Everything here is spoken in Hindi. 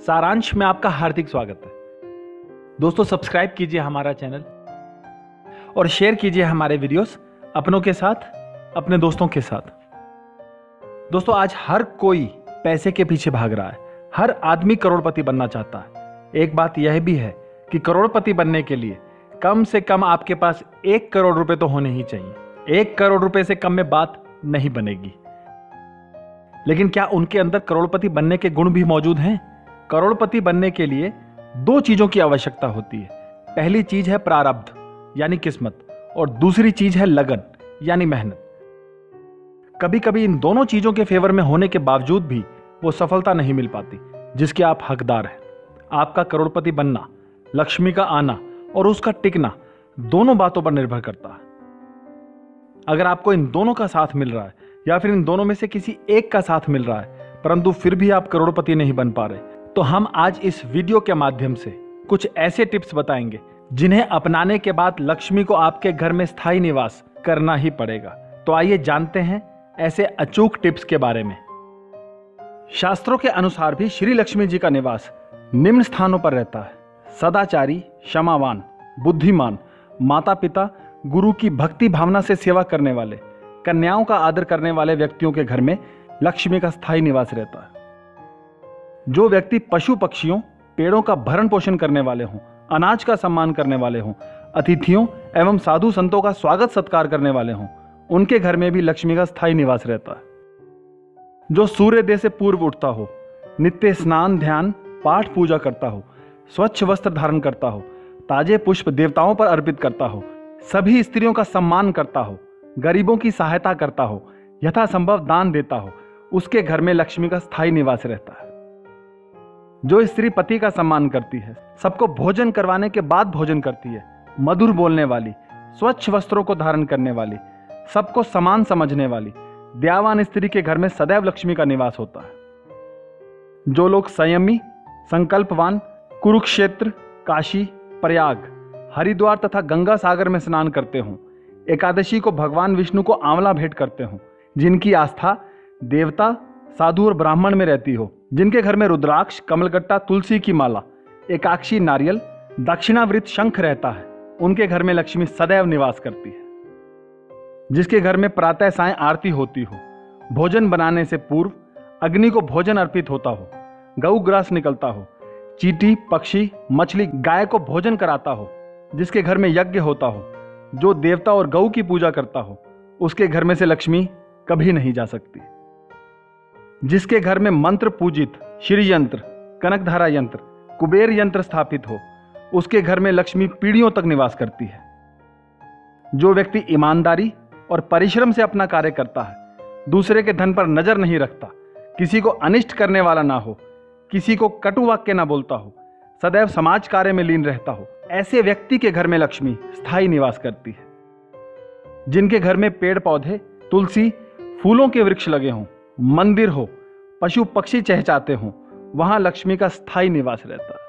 सारांश में आपका हार्दिक स्वागत है। दोस्तों, सब्सक्राइब कीजिए हमारा चैनल और शेयर कीजिए हमारे वीडियोस अपनों के साथ, अपने दोस्तों के साथ। दोस्तों, आज हर कोई पैसे के पीछे भाग रहा है। हर आदमी करोड़पति बनना चाहता है। एक बात यह भी है कि करोड़पति बनने के लिए कम से कम आपके पास एक करोड़ रुपए तो होने ही चाहिए। एक करोड़ रुपए से कम में बात नहीं बनेगी। लेकिन क्या उनके अंदर करोड़पति बनने के गुण भी मौजूद हैं? करोड़पति बनने के लिए दो चीज़ों की आवश्यकता होती है। पहली चीज़ है प्रारब्ध, यानी किस्मत, और दूसरी चीज़ है लगन, यानी मेहनत। कभी कभी इन दोनों चीज़ों के फेवर में होने के बावजूद भी वो सफलता नहीं मिल पाती, जिसके आप हकदार हैं। आपका करोड़पति बनना, लक्ष्मी का आना और उसका टिकना दोनों बातों पर निर्भर करता है। अगर आपको इन दोनों का साथ मिल रहा है, या फिर इन दोनों में से किसी एक का साथ मिल रहा है, परंतु फिर भी आप करोड़पति नहीं बन पा रहे तो हम आज इस वीडियो के माध्यम से कुछ ऐसे टिप्स बताएँगे, जिन्हें अपनाने के बाद लक्ष्मी को आपके घर में स्थायी निवास करना ही पड़ेगा। तो आइए जानते हैं ऐसे अचूक टिप्स के बारे में। शास्त्रों के अनुसार भी श्री लक्ष्मी जी का निवास निम्न स्थानों पर रहता है। सदाचारी, क्षमावान, बुद्धिमान माता पिता गुरु की भक्ति भावना से सेवा करने वाले, कन्याओं का आदर करने वाले व्यक्तियों के घर में लक्ष्मी का स्थायी निवास रहता है। जो व्यक्ति पशु पक्षियों, पेड़ों का भरण पोषण करने वाले हों, अनाज का सम्मान करने वाले हों, अतिथियों एवं साधु संतों का स्वागत सत्कार करने वाले हों, उनके घर में भी लक्ष्मी का स्थायी निवास रहता है। जो सूर्योदय से पूर्व उठता हो, नित्य स्नान, ध्यान, पाठ पूजा करता हो, स्वच्छ वस्त्र धारण करता हो, ताजे पुष्प देवताओं पर अर्पित करता हो, सभी स्त्रियों का सम्मान करता हो, गरीबों की सहायता करता हो, यथासंभव दान देता हो, उसके घर में लक्ष्मी का स्थायी निवास रहता है। जो स्त्री पति का सम्मान करती है, सबको भोजन करवाने के बाद भोजन करती है, मधुर बोलने वाली, स्वच्छ वस्त्रों को धारण करने वाली, सबको समान समझने वाली, दयावान स्त्री के घर में सदैव लक्ष्मी का निवास होता है। जो लोग संयमी, संकल्पवान, कुरुक्षेत्र, काशी, प्रयाग, हरिद्वार तथा गंगा सागर में स्नान करते हों, एकादशी को भगवान विष्णु को आंवला भेंट करते हों, जिनकी आस्था, देवता, साधु और ब्राह्मण में रहती हो जिनके घर में रुद्राक्ष, कमलगट्टा, तुलसी की माला, एकाक्षी नारियल, दक्षिणावृत शंख रहता है। उनके घर में लक्ष्मी सदैव निवास करती है। जिसके घर में प्रातः साय आरती होती हो, भोजन बनाने से पूर्व अग्नि को भोजन अर्पित होता हो गौ ग्रास निकलता हो, चीटी, पक्षी, मछली, गाय को भोजन कराता हो, जिसके घर में यज्ञ होता हो, जो देवता और गऊ की पूजा करता हो, उसके घर में से लक्ष्मी कभी नहीं जा सकती। जिसके घर में मंत्र पूजित श्री यंत्र, कनकधारा यंत्र, कुबेर यंत्र स्थापित हो, उसके घर में लक्ष्मी पीढ़ियों तक निवास करती है। जो व्यक्ति ईमानदारी और परिश्रम से अपना कार्य करता है, दूसरे के धन पर नज़र नहीं रखता, किसी को अनिष्ट करने वाला ना हो, किसी को कटु वाक्य ना बोलता हो, सदैव समाज कार्य में लीन रहता हो, ऐसे व्यक्ति के घर में लक्ष्मी स्थायी निवास करती है। जिनके घर में पेड़ पौधे तुलसी, फूलों के वृक्ष लगे हों मंदिर हो पशु पक्षी चहचाते हों वहाँ लक्ष्मी का स्थायी निवास रहता।